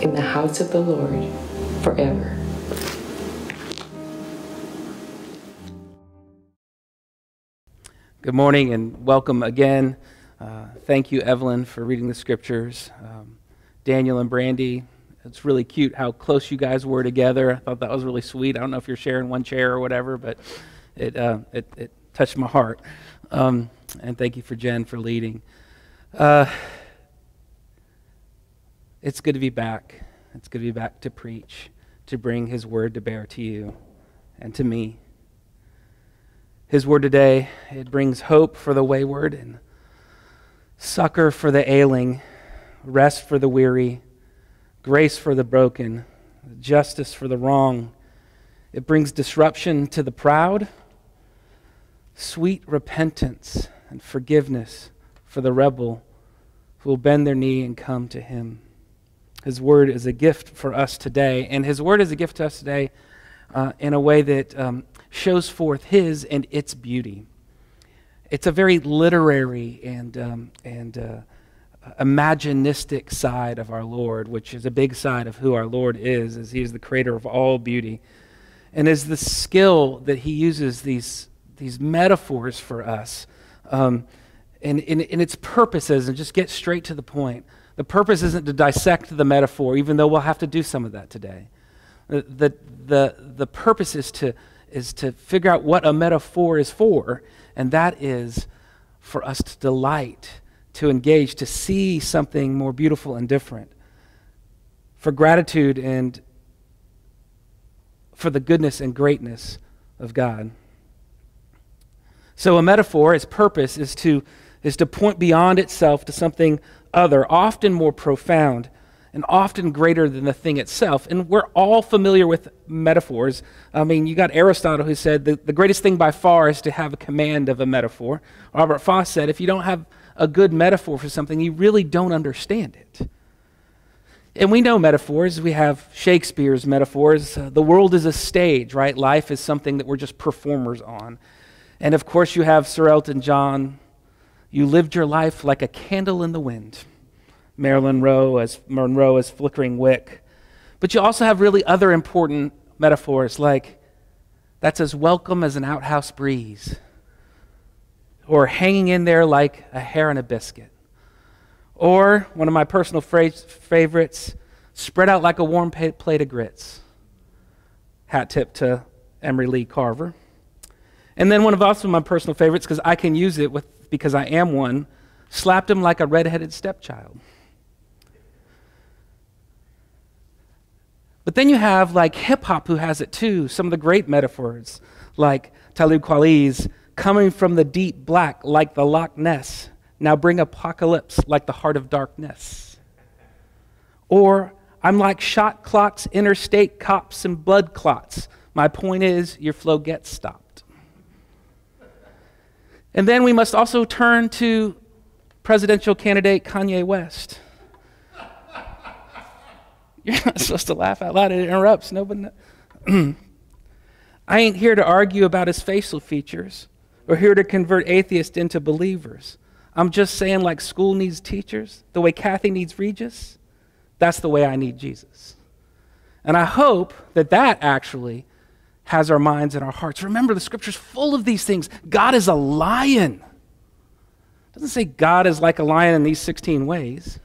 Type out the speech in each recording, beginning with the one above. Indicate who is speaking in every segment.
Speaker 1: in the house of the Lord forever.
Speaker 2: Good morning and welcome again. Uh, thank you, Evelyn, for reading the scriptures. Um, Daniel and Brandy, it's really cute how close you guys were together. I thought that was really sweet. I don't know if you're sharing one chair or whatever, but it, uh, it, it, touched my heart. Um, and thank you for Jen for leading. Uh, it's good to be back. It's good to be back to preach, to bring His word to bear to you and to me. His word today, it brings hope for the wayward and succor for the ailing, rest for the weary grace for the broken, justice for the wrong. It brings disruption to the proud, sweet repentance and forgiveness for the rebel who will bend their knee and come to him. His word is a gift for us today, and his word is a gift to us today uh, in a way that um, shows forth his and its beauty. It's a very literary and, um, and uh, imaginistic side of our Lord, which is a big side of who our Lord is, as He is the creator of all beauty. And is the skill that He uses these, these metaphors for us um, and, and, and its purposes, and just get straight to the point. The purpose isn't to dissect the metaphor, even though we'll have to do some of that today. The, the, the, the purpose is to, is to figure out what a metaphor is for, and that is for us to delight to engage, to see something more beautiful and different, for gratitude and for the goodness and greatness of God. So, a metaphor, its purpose is to, is to point beyond itself to something other, often more profound and often greater than the thing itself. And we're all familiar with metaphors. I mean, you got Aristotle who said the, the greatest thing by far is to have a command of a metaphor. Robert Frost said if you don't have a good metaphor for something, you really don't understand it. And we know metaphors. We have Shakespeare's metaphors. Uh, the world is a stage, right? Life is something that we're just performers on. And of course, you have Sir Elton John. You lived your life like a candle in the wind. Marilyn Monroe as Monroe as flickering wick. But you also have really other important metaphors like that's as welcome as an outhouse breeze or hanging in there like a hair in a biscuit. Or, one of my personal favorites, spread out like a warm plate of grits. Hat tip to Emery Lee Carver. And then one of also my personal favorites, because I can use it with, because I am one, slapped him like a redheaded stepchild. But then you have like hip hop who has it too, some of the great metaphors, like Talib Kweli's coming from the deep black like the Loch Ness. Now bring apocalypse like the heart of darkness. Or I'm like shot clocks, interstate cops, and blood clots. My point is, your flow gets stopped. And then we must also turn to presidential candidate Kanye West. You're not supposed to laugh out loud, it interrupts. Nobody. I ain't here to argue about his facial features or here to convert atheists into believers. I'm just saying, like school needs teachers, the way Kathy needs Regis, that's the way I need Jesus. And I hope that that actually has our minds and our hearts. Remember, the scripture's full of these things. God is a lion. It doesn't say God is like a lion in these 16 ways.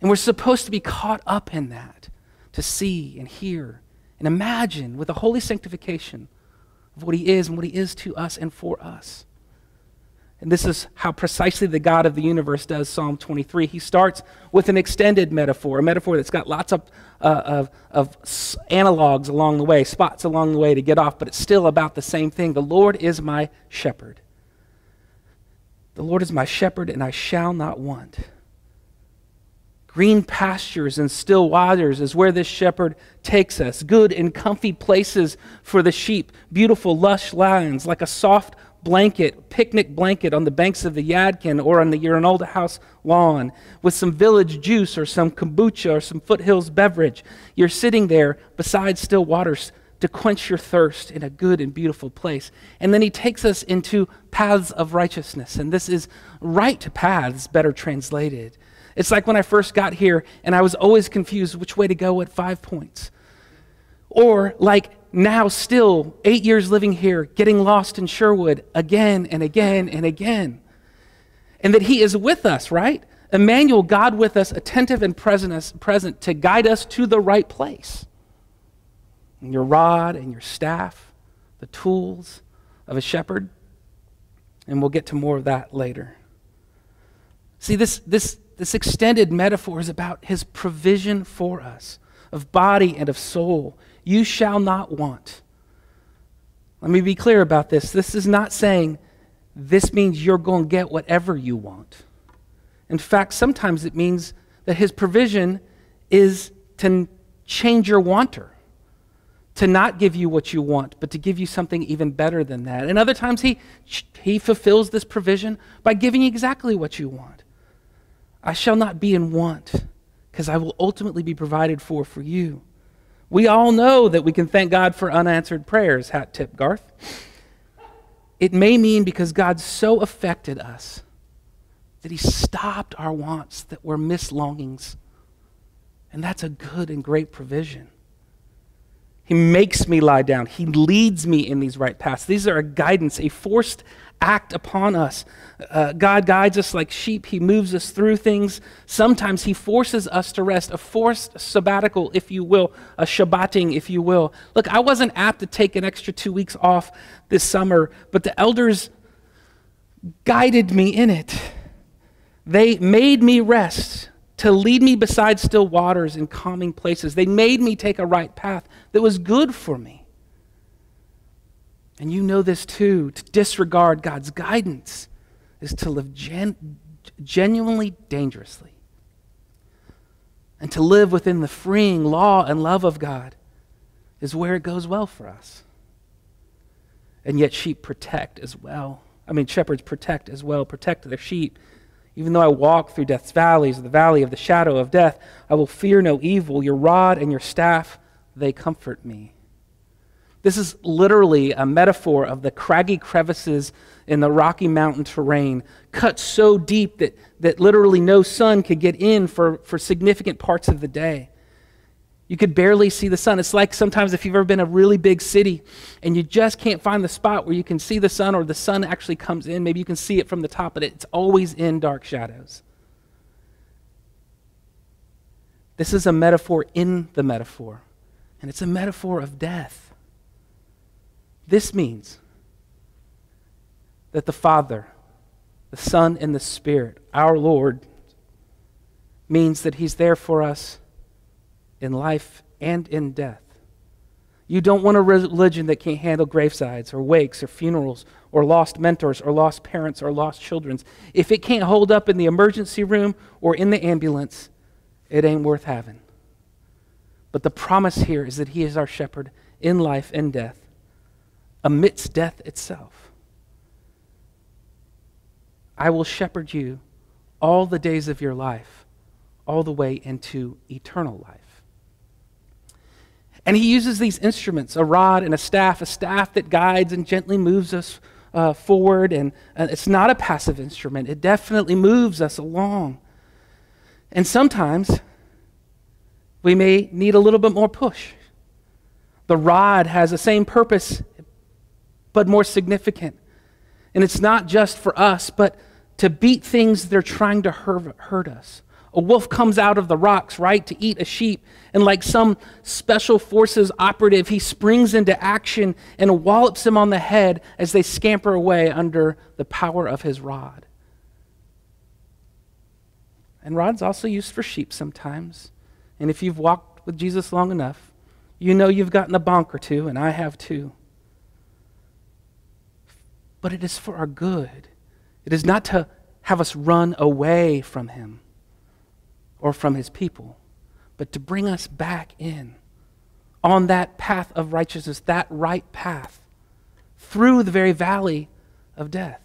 Speaker 2: And we're supposed to be caught up in that to see and hear and imagine with the holy sanctification of what He is and what He is to us and for us. And this is how precisely the God of the universe does Psalm 23. He starts with an extended metaphor, a metaphor that's got lots of, uh, of, of analogs along the way, spots along the way to get off, but it's still about the same thing. The Lord is my shepherd. The Lord is my shepherd, and I shall not want. Green pastures and still waters is where this shepherd takes us. Good and comfy places for the sheep. Beautiful, lush lands like a soft blanket, picnic blanket on the banks of the Yadkin or on the Reynolda House lawn with some village juice or some kombucha or some foothills beverage. You're sitting there beside still waters to quench your thirst in a good and beautiful place. And then he takes us into paths of righteousness. And this is right paths, better translated. It's like when I first got here and I was always confused which way to go at five points. Or like now, still, eight years living here, getting lost in Sherwood again and again and again. And that He is with us, right? Emmanuel, God with us, attentive and present, present to guide us to the right place. And your rod and your staff, the tools of a shepherd. And we'll get to more of that later. See, this, this this extended metaphor is about his provision for us of body and of soul. You shall not want. Let me be clear about this. This is not saying this means you're going to get whatever you want. In fact, sometimes it means that his provision is to change your wanter, to not give you what you want, but to give you something even better than that. And other times he, he fulfills this provision by giving you exactly what you want. I shall not be in want, because I will ultimately be provided for for you. We all know that we can thank God for unanswered prayers, hat tip, Garth. It may mean because God so affected us that He stopped our wants that were mislongings. And that's a good and great provision. He makes me lie down. He leads me in these right paths. These are a guidance, a forced act upon us. Uh, God guides us like sheep. He moves us through things. Sometimes He forces us to rest, a forced sabbatical, if you will, a Shabbating, if you will. Look, I wasn't apt to take an extra two weeks off this summer, but the elders guided me in it. They made me rest to lead me beside still waters and calming places. They made me take a right path that was good for me. And you know this too. To disregard God's guidance is to live gen- genuinely dangerously. And to live within the freeing law and love of God is where it goes well for us. And yet, sheep protect as well. I mean, shepherds protect as well, protect their sheep. Even though I walk through death's valleys, the valley of the shadow of death, I will fear no evil. Your rod and your staff, they comfort me. This is literally a metaphor of the craggy crevices in the Rocky Mountain terrain, cut so deep that, that literally no sun could get in for, for significant parts of the day. You could barely see the sun. It's like sometimes if you've ever been a really big city and you just can't find the spot where you can see the sun or the sun actually comes in. Maybe you can see it from the top, but it's always in dark shadows. This is a metaphor in the metaphor, and it's a metaphor of death. This means that the Father, the Son, and the Spirit, our Lord, means that He's there for us in life and in death. You don't want a religion that can't handle gravesides or wakes or funerals or lost mentors or lost parents or lost children. If it can't hold up in the emergency room or in the ambulance, it ain't worth having. But the promise here is that He is our shepherd in life and death amidst death itself. I will shepherd you all the days of your life, all the way into eternal life. And he uses these instruments a rod and a staff, a staff that guides and gently moves us uh, forward. And uh, it's not a passive instrument, it definitely moves us along. And sometimes we may need a little bit more push. The rod has the same purpose but more significant. And it's not just for us, but to beat things that are trying to hurt us. A wolf comes out of the rocks, right, to eat a sheep. And like some special forces operative, he springs into action and wallops them on the head as they scamper away under the power of his rod. And rod's also used for sheep sometimes. And if you've walked with Jesus long enough, you know you've gotten a bonk or two, and I have too. But it is for our good. It is not to have us run away from him or from his people, but to bring us back in on that path of righteousness, that right path, through the very valley of death.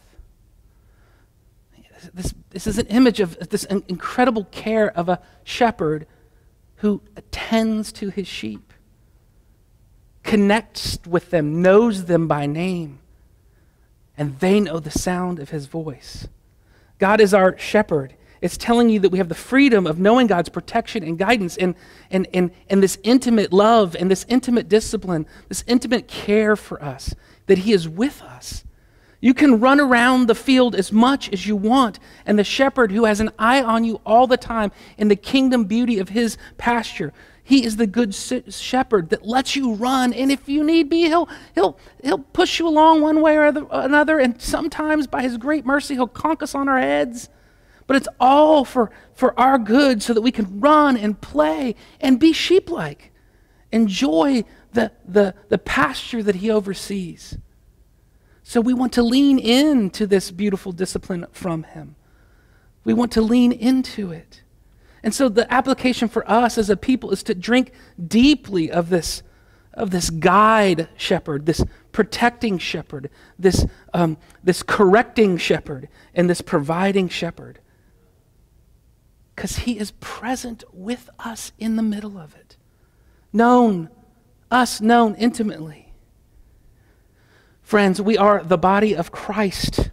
Speaker 2: This, this is an image of this incredible care of a shepherd who attends to his sheep, connects with them, knows them by name, and they know the sound of his voice. God is our shepherd. It's telling you that we have the freedom of knowing God's protection and guidance and, and, and, and this intimate love and this intimate discipline, this intimate care for us, that He is with us. You can run around the field as much as you want, and the shepherd who has an eye on you all the time in the kingdom beauty of his pasture. He is the good shepherd that lets you run, and if you need be, he'll, he'll, he'll push you along one way or another, and sometimes by his great mercy, he'll conk us on our heads. But it's all for, for our good so that we can run and play and be sheep like. Enjoy the, the, the pasture that he oversees. So we want to lean into this beautiful discipline from Him. We want to lean into it. And so the application for us as a people is to drink deeply of this, of this guide shepherd, this protecting shepherd, this, um, this correcting shepherd, and this providing shepherd. Because he is present with us in the middle of it. Known, us known intimately. Friends, we are the body of Christ.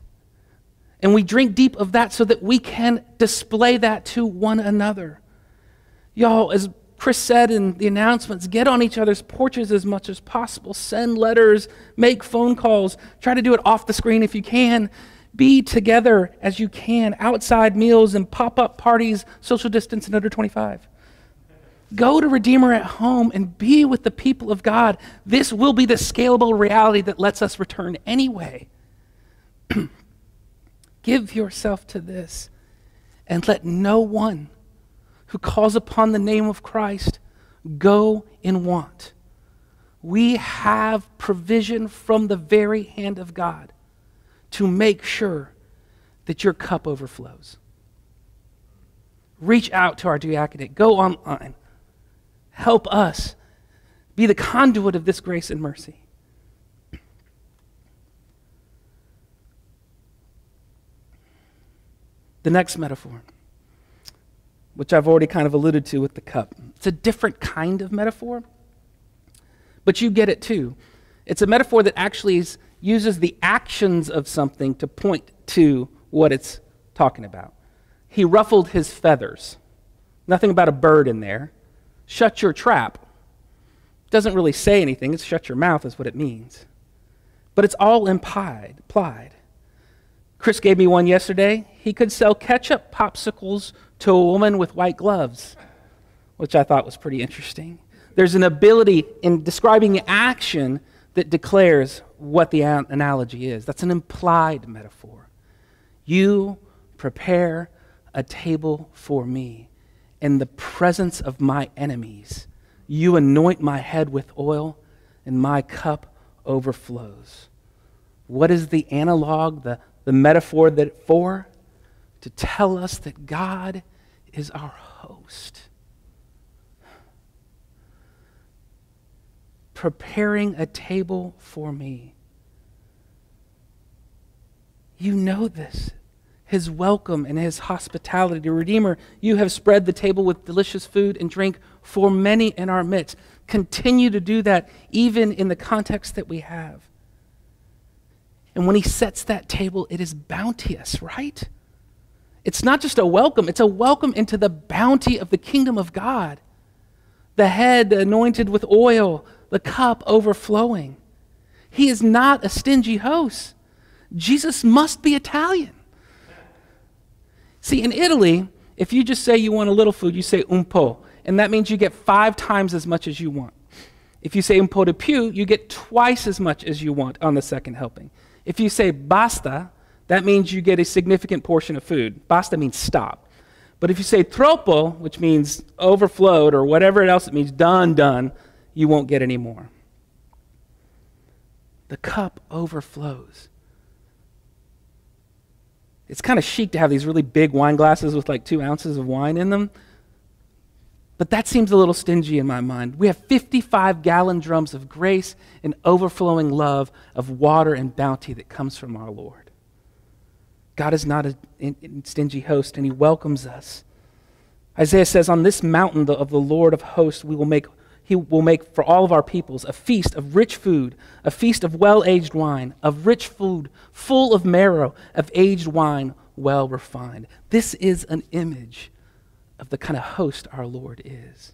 Speaker 2: And we drink deep of that so that we can display that to one another. Y'all, as Chris said in the announcements, get on each other's porches as much as possible. Send letters, make phone calls. Try to do it off the screen if you can. Be together as you can. Outside meals and pop up parties, social distance and under 25. Go to Redeemer at home and be with the people of God. This will be the scalable reality that lets us return anyway. Give yourself to this and let no one who calls upon the name of Christ go in want. We have provision from the very hand of God to make sure that your cup overflows. Reach out to our diaconate. Go online. Help us be the conduit of this grace and mercy. The next metaphor, which I've already kind of alluded to with the cup, it's a different kind of metaphor, but you get it too. It's a metaphor that actually is, uses the actions of something to point to what it's talking about. He ruffled his feathers. Nothing about a bird in there shut your trap. Doesn't really say anything, it's shut your mouth, is what it means. But it's all implied. Chris gave me one yesterday. He could sell ketchup popsicles to a woman with white gloves, which I thought was pretty interesting. There's an ability in describing action that declares what the analogy is. That's an implied metaphor. You prepare a table for me in the presence of my enemies. You anoint my head with oil, and my cup overflows. What is the analog, the, the metaphor that for? To tell us that God is our host. Preparing a table for me. You know this his welcome and his hospitality. Redeemer, you have spread the table with delicious food and drink for many in our midst. Continue to do that even in the context that we have. And when he sets that table, it is bounteous, right? It's not just a welcome, it's a welcome into the bounty of the kingdom of God. The head anointed with oil, the cup overflowing. He is not a stingy host. Jesus must be Italian. See, in Italy, If you just say you want a little food, you say un po, and that means you get five times as much as you want. If you say un po di più, you get twice as much as you want on the second helping. If you say basta, that means you get a significant portion of food. Basta means stop. But if you say troppo, which means overflowed or whatever else it means, done, done, you won't get any more. The cup overflows. It's kind of chic to have these really big wine glasses with like two ounces of wine in them. But that seems a little stingy in my mind. We have 55 gallon drums of grace and overflowing love of water and bounty that comes from our Lord. God is not a stingy host, and He welcomes us. Isaiah says, On this mountain of the Lord of hosts, we will make, He will make for all of our peoples a feast of rich food, a feast of well aged wine, of rich food, full of marrow, of aged wine, well refined. This is an image of the kind of host our Lord is.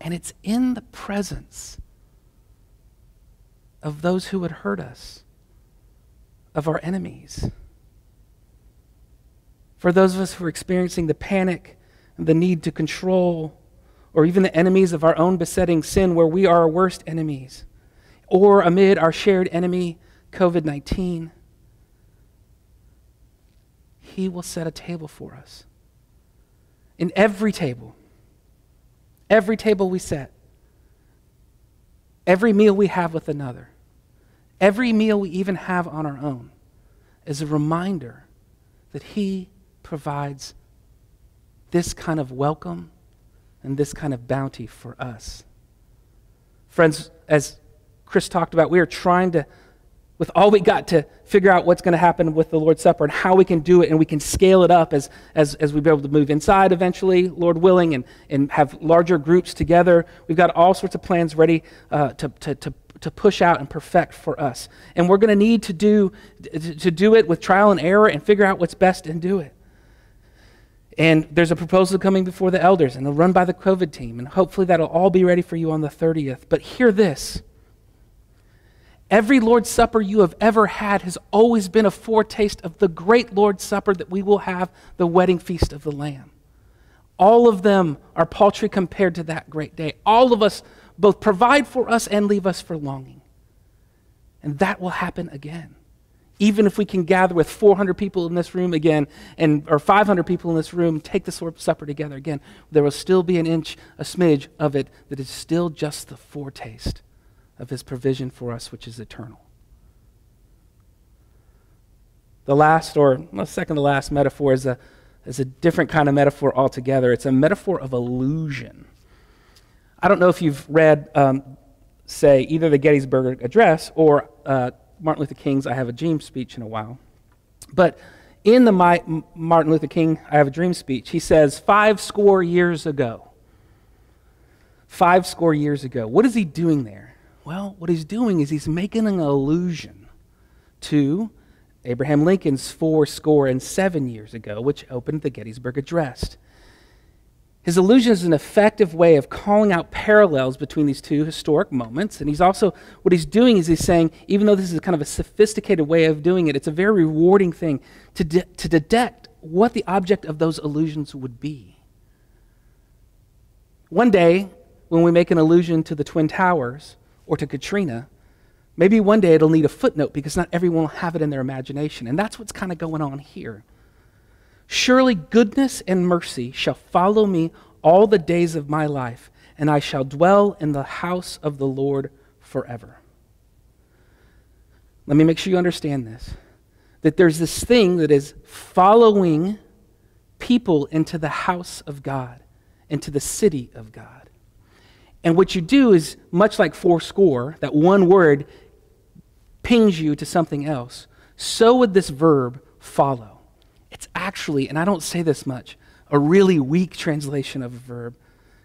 Speaker 2: And it's in the presence of those who would hurt us, of our enemies. For those of us who are experiencing the panic the need to control, or even the enemies of our own besetting sin, where we are our worst enemies, or amid our shared enemy, COVID 19 he will set a table for us. In every table, every table we set, every meal we have with another, every meal we even have on our own, is a reminder that He provides this kind of welcome and this kind of bounty for us. Friends, as Chris talked about, we are trying to with all we got to figure out what's going to happen with the Lord's Supper and how we can do it, and we can scale it up as, as, as we be able to move inside eventually, Lord willing, and, and have larger groups together. We've got all sorts of plans ready uh, to, to, to, to push out and perfect for us. And we're going to need to do, to do it with trial and error and figure out what's best and do it. And there's a proposal coming before the elders, and it'll run by the COVID team, and hopefully that'll all be ready for you on the 30th. But hear this Every Lord's Supper you have ever had has always been a foretaste of the great Lord's Supper that we will have, the wedding feast of the Lamb. All of them are paltry compared to that great day. All of us both provide for us and leave us for longing. And that will happen again. Even if we can gather with 400 people in this room again, and, or 500 people in this room, take the supper together again, there will still be an inch, a smidge of it that is still just the foretaste of his provision for us, which is eternal. The last, or second to last metaphor is a, is a different kind of metaphor altogether. It's a metaphor of illusion. I don't know if you've read, um, say, either the Gettysburg Address or uh, Martin Luther King's I Have a Dream speech in a while. But in the My, Martin Luther King I Have a Dream speech, he says, Five score years ago. Five score years ago. What is he doing there? Well, what he's doing is he's making an allusion to Abraham Lincoln's four score and seven years ago, which opened the Gettysburg Address. His allusion is an effective way of calling out parallels between these two historic moments. And he's also, what he's doing is he's saying, even though this is kind of a sophisticated way of doing it, it's a very rewarding thing to, de- to detect what the object of those allusions would be. One day, when we make an allusion to the Twin Towers, or to Katrina, maybe one day it'll need a footnote because not everyone will have it in their imagination. And that's what's kind of going on here. Surely goodness and mercy shall follow me all the days of my life, and I shall dwell in the house of the Lord forever. Let me make sure you understand this that there's this thing that is following people into the house of God, into the city of God. And what you do is, much like fourscore, that one word pings you to something else, so would this verb follow. It's actually, and I don't say this much, a really weak translation of a verb,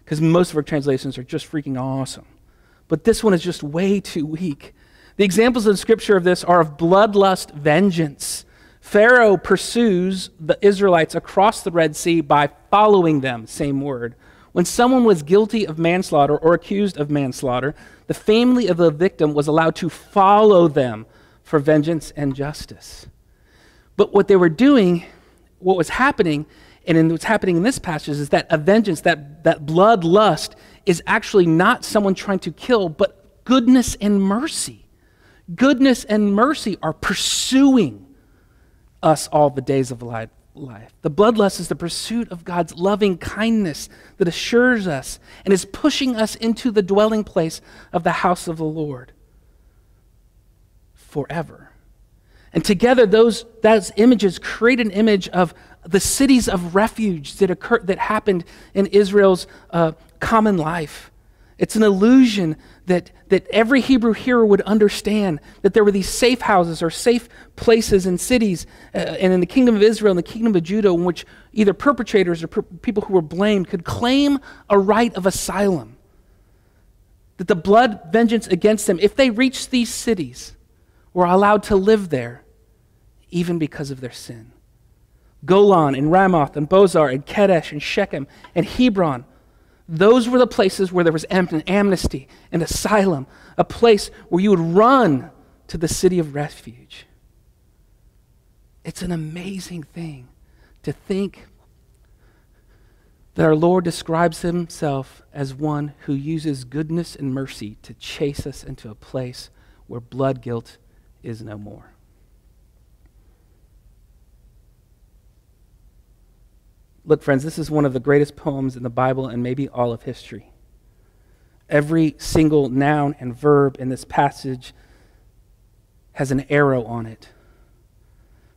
Speaker 2: because most of our translations are just freaking awesome. But this one is just way too weak. The examples in Scripture of this are of bloodlust vengeance. Pharaoh pursues the Israelites across the Red Sea by following them, same word. When someone was guilty of manslaughter or accused of manslaughter, the family of the victim was allowed to follow them for vengeance and justice. But what they were doing what was happening, and in what's happening in this passage, is that a vengeance, that, that bloodlust, is actually not someone trying to kill, but goodness and mercy. Goodness and mercy are pursuing us all the days of life. The bloodlust is the pursuit of God's loving kindness that assures us and is pushing us into the dwelling place of the house of the Lord forever. And together, those, those images create an image of the cities of refuge that, occur, that happened in Israel's uh, common life. It's an illusion that, that every Hebrew hearer would understand that there were these safe houses or safe places in cities uh, and in the kingdom of Israel and the kingdom of Judah in which either perpetrators or per- people who were blamed could claim a right of asylum. That the blood vengeance against them, if they reached these cities, were allowed to live there even because of their sin. Golan and Ramoth and Bozrah and Kadesh and Shechem and Hebron. Those were the places where there was am- amnesty and asylum, a place where you would run to the city of refuge. It's an amazing thing to think that our Lord describes himself as one who uses goodness and mercy to chase us into a place where blood guilt is no more. Look, friends, this is one of the greatest poems in the Bible and maybe all of history. Every single noun and verb in this passage has an arrow on it,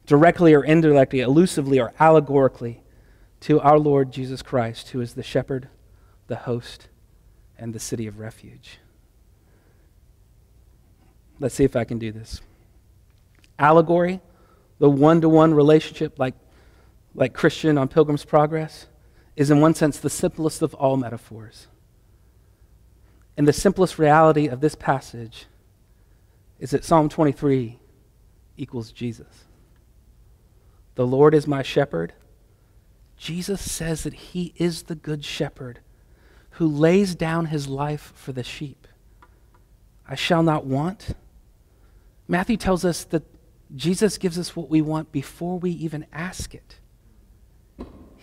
Speaker 2: directly or indirectly, elusively or allegorically, to our Lord Jesus Christ, who is the shepherd, the host, and the city of refuge. Let's see if I can do this. Allegory, the one to one relationship, like like Christian on Pilgrim's Progress, is in one sense the simplest of all metaphors. And the simplest reality of this passage is that Psalm 23 equals Jesus. The Lord is my shepherd. Jesus says that he is the good shepherd who lays down his life for the sheep. I shall not want. Matthew tells us that Jesus gives us what we want before we even ask it.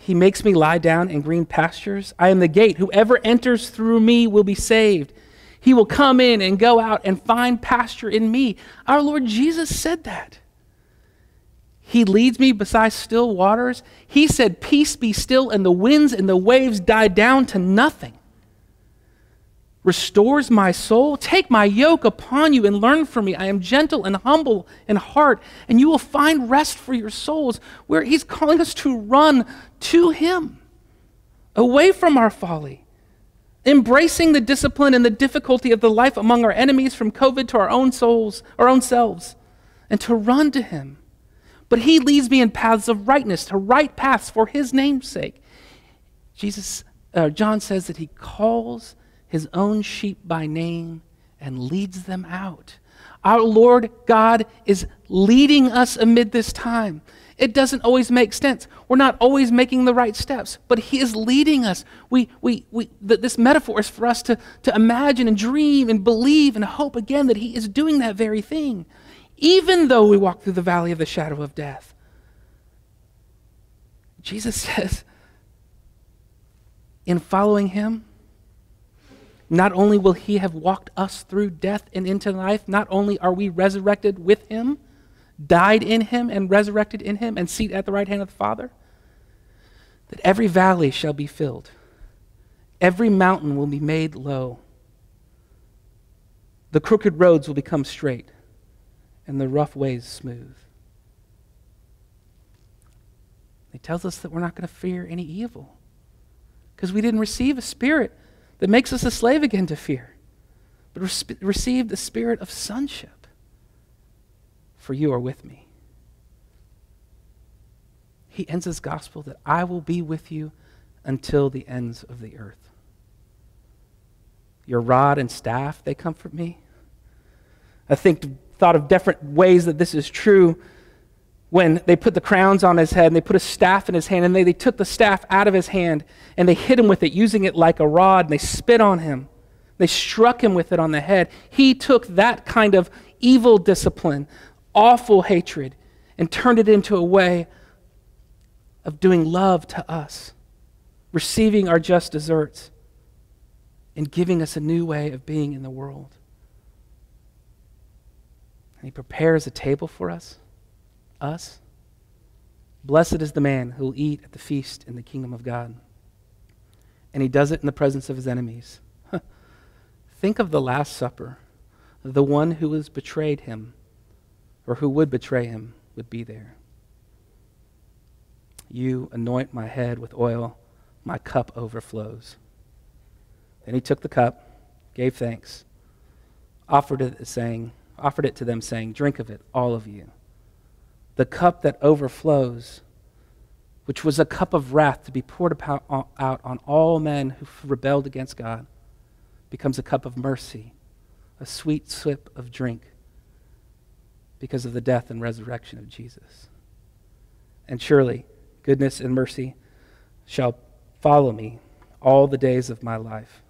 Speaker 2: He makes me lie down in green pastures. I am the gate. Whoever enters through me will be saved. He will come in and go out and find pasture in me. Our Lord Jesus said that. He leads me beside still waters. He said, Peace be still, and the winds and the waves die down to nothing restores my soul. Take my yoke upon you and learn from me. I am gentle and humble in heart, and you will find rest for your souls, where He's calling us to run to Him, away from our folly, embracing the discipline and the difficulty of the life among our enemies, from COVID to our own souls, our own selves, and to run to Him. But He leads me in paths of rightness, to right paths for His name's sake. Jesus, uh, John says that He calls his own sheep by name and leads them out. Our Lord God is leading us amid this time. It doesn't always make sense. We're not always making the right steps, but He is leading us. We, we, we, this metaphor is for us to, to imagine and dream and believe and hope again that He is doing that very thing, even though we walk through the valley of the shadow of death. Jesus says, in following Him, not only will he have walked us through death and into life, not only are we resurrected with him, died in him, and resurrected in him, and seated at the right hand of the Father, that every valley shall be filled, every mountain will be made low, the crooked roads will become straight, and the rough ways smooth. He tells us that we're not going to fear any evil because we didn't receive a spirit that makes us a slave again to fear, but re- receive the spirit of sonship. For you are with me. He ends his gospel that I will be with you until the ends of the earth. Your rod and staff, they comfort me. I think thought of different ways that this is true when they put the crowns on his head and they put a staff in his hand and they, they took the staff out of his hand and they hit him with it, using it like a rod, and they spit on him. They struck him with it on the head. He took that kind of evil discipline, awful hatred, and turned it into a way of doing love to us, receiving our just deserts, and giving us a new way of being in the world. And he prepares a table for us, us. Blessed is the man who will eat at the feast in the kingdom of God. And he does it in the presence of his enemies. Think of the Last Supper. The one who has betrayed him, or who would betray him, would be there. You anoint my head with oil, my cup overflows. Then he took the cup, gave thanks, offered it, saying, offered it to them, saying, Drink of it, all of you. The cup that overflows, which was a cup of wrath to be poured out on all men who rebelled against God, becomes a cup of mercy, a sweet sip of drink because of the death and resurrection of Jesus. And surely, goodness and mercy shall follow me all the days of my life.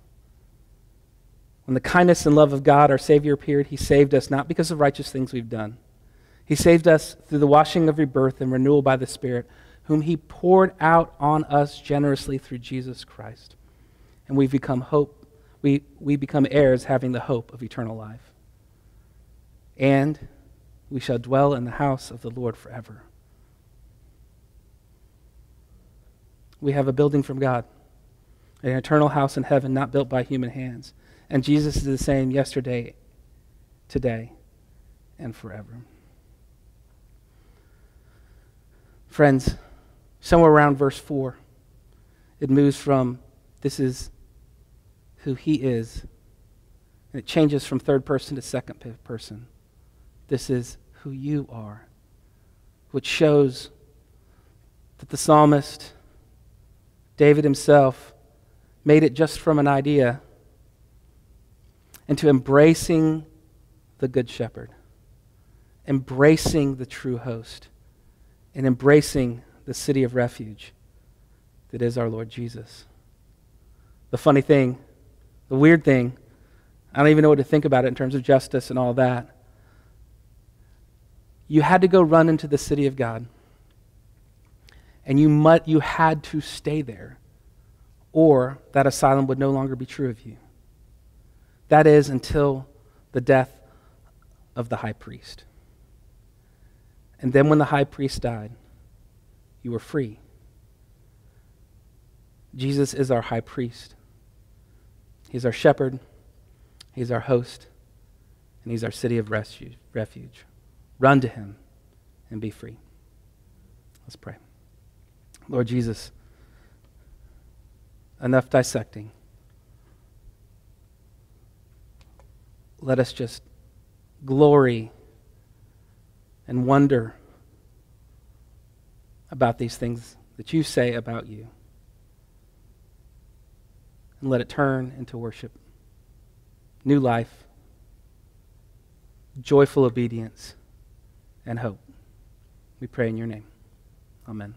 Speaker 2: When the kindness and love of God, our Savior, appeared, He saved us not because of righteous things we've done. He saved us through the washing of rebirth and renewal by the Spirit, whom He poured out on us generously through Jesus Christ. And we've become hope. We, we become heirs having the hope of eternal life. And we shall dwell in the house of the Lord forever. We have a building from God, an eternal house in heaven not built by human hands. And Jesus is the same yesterday, today, and forever. Friends, somewhere around verse 4, it moves from this is who he is, and it changes from third person to second person. This is who you are, which shows that the psalmist, David himself, made it just from an idea into embracing the Good Shepherd, embracing the true host, and embracing the city of refuge that is our Lord Jesus. The funny thing, the weird thing, I don't even know what to think about it in terms of justice and all that. You had to go run into the city of God, and you, mut, you had to stay there, or that asylum would no longer be true of you. That is, until the death of the high priest. And then when the high priest died, you were free. Jesus is our high priest. He's our shepherd, he's our host, and he's our city of refuge. Run to him and be free. Let's pray. Lord Jesus, enough dissecting. let us just glory and wonder about these things that you say about you. And let it turn into worship, new life, joyful obedience, and hope. We pray in your name. Amen.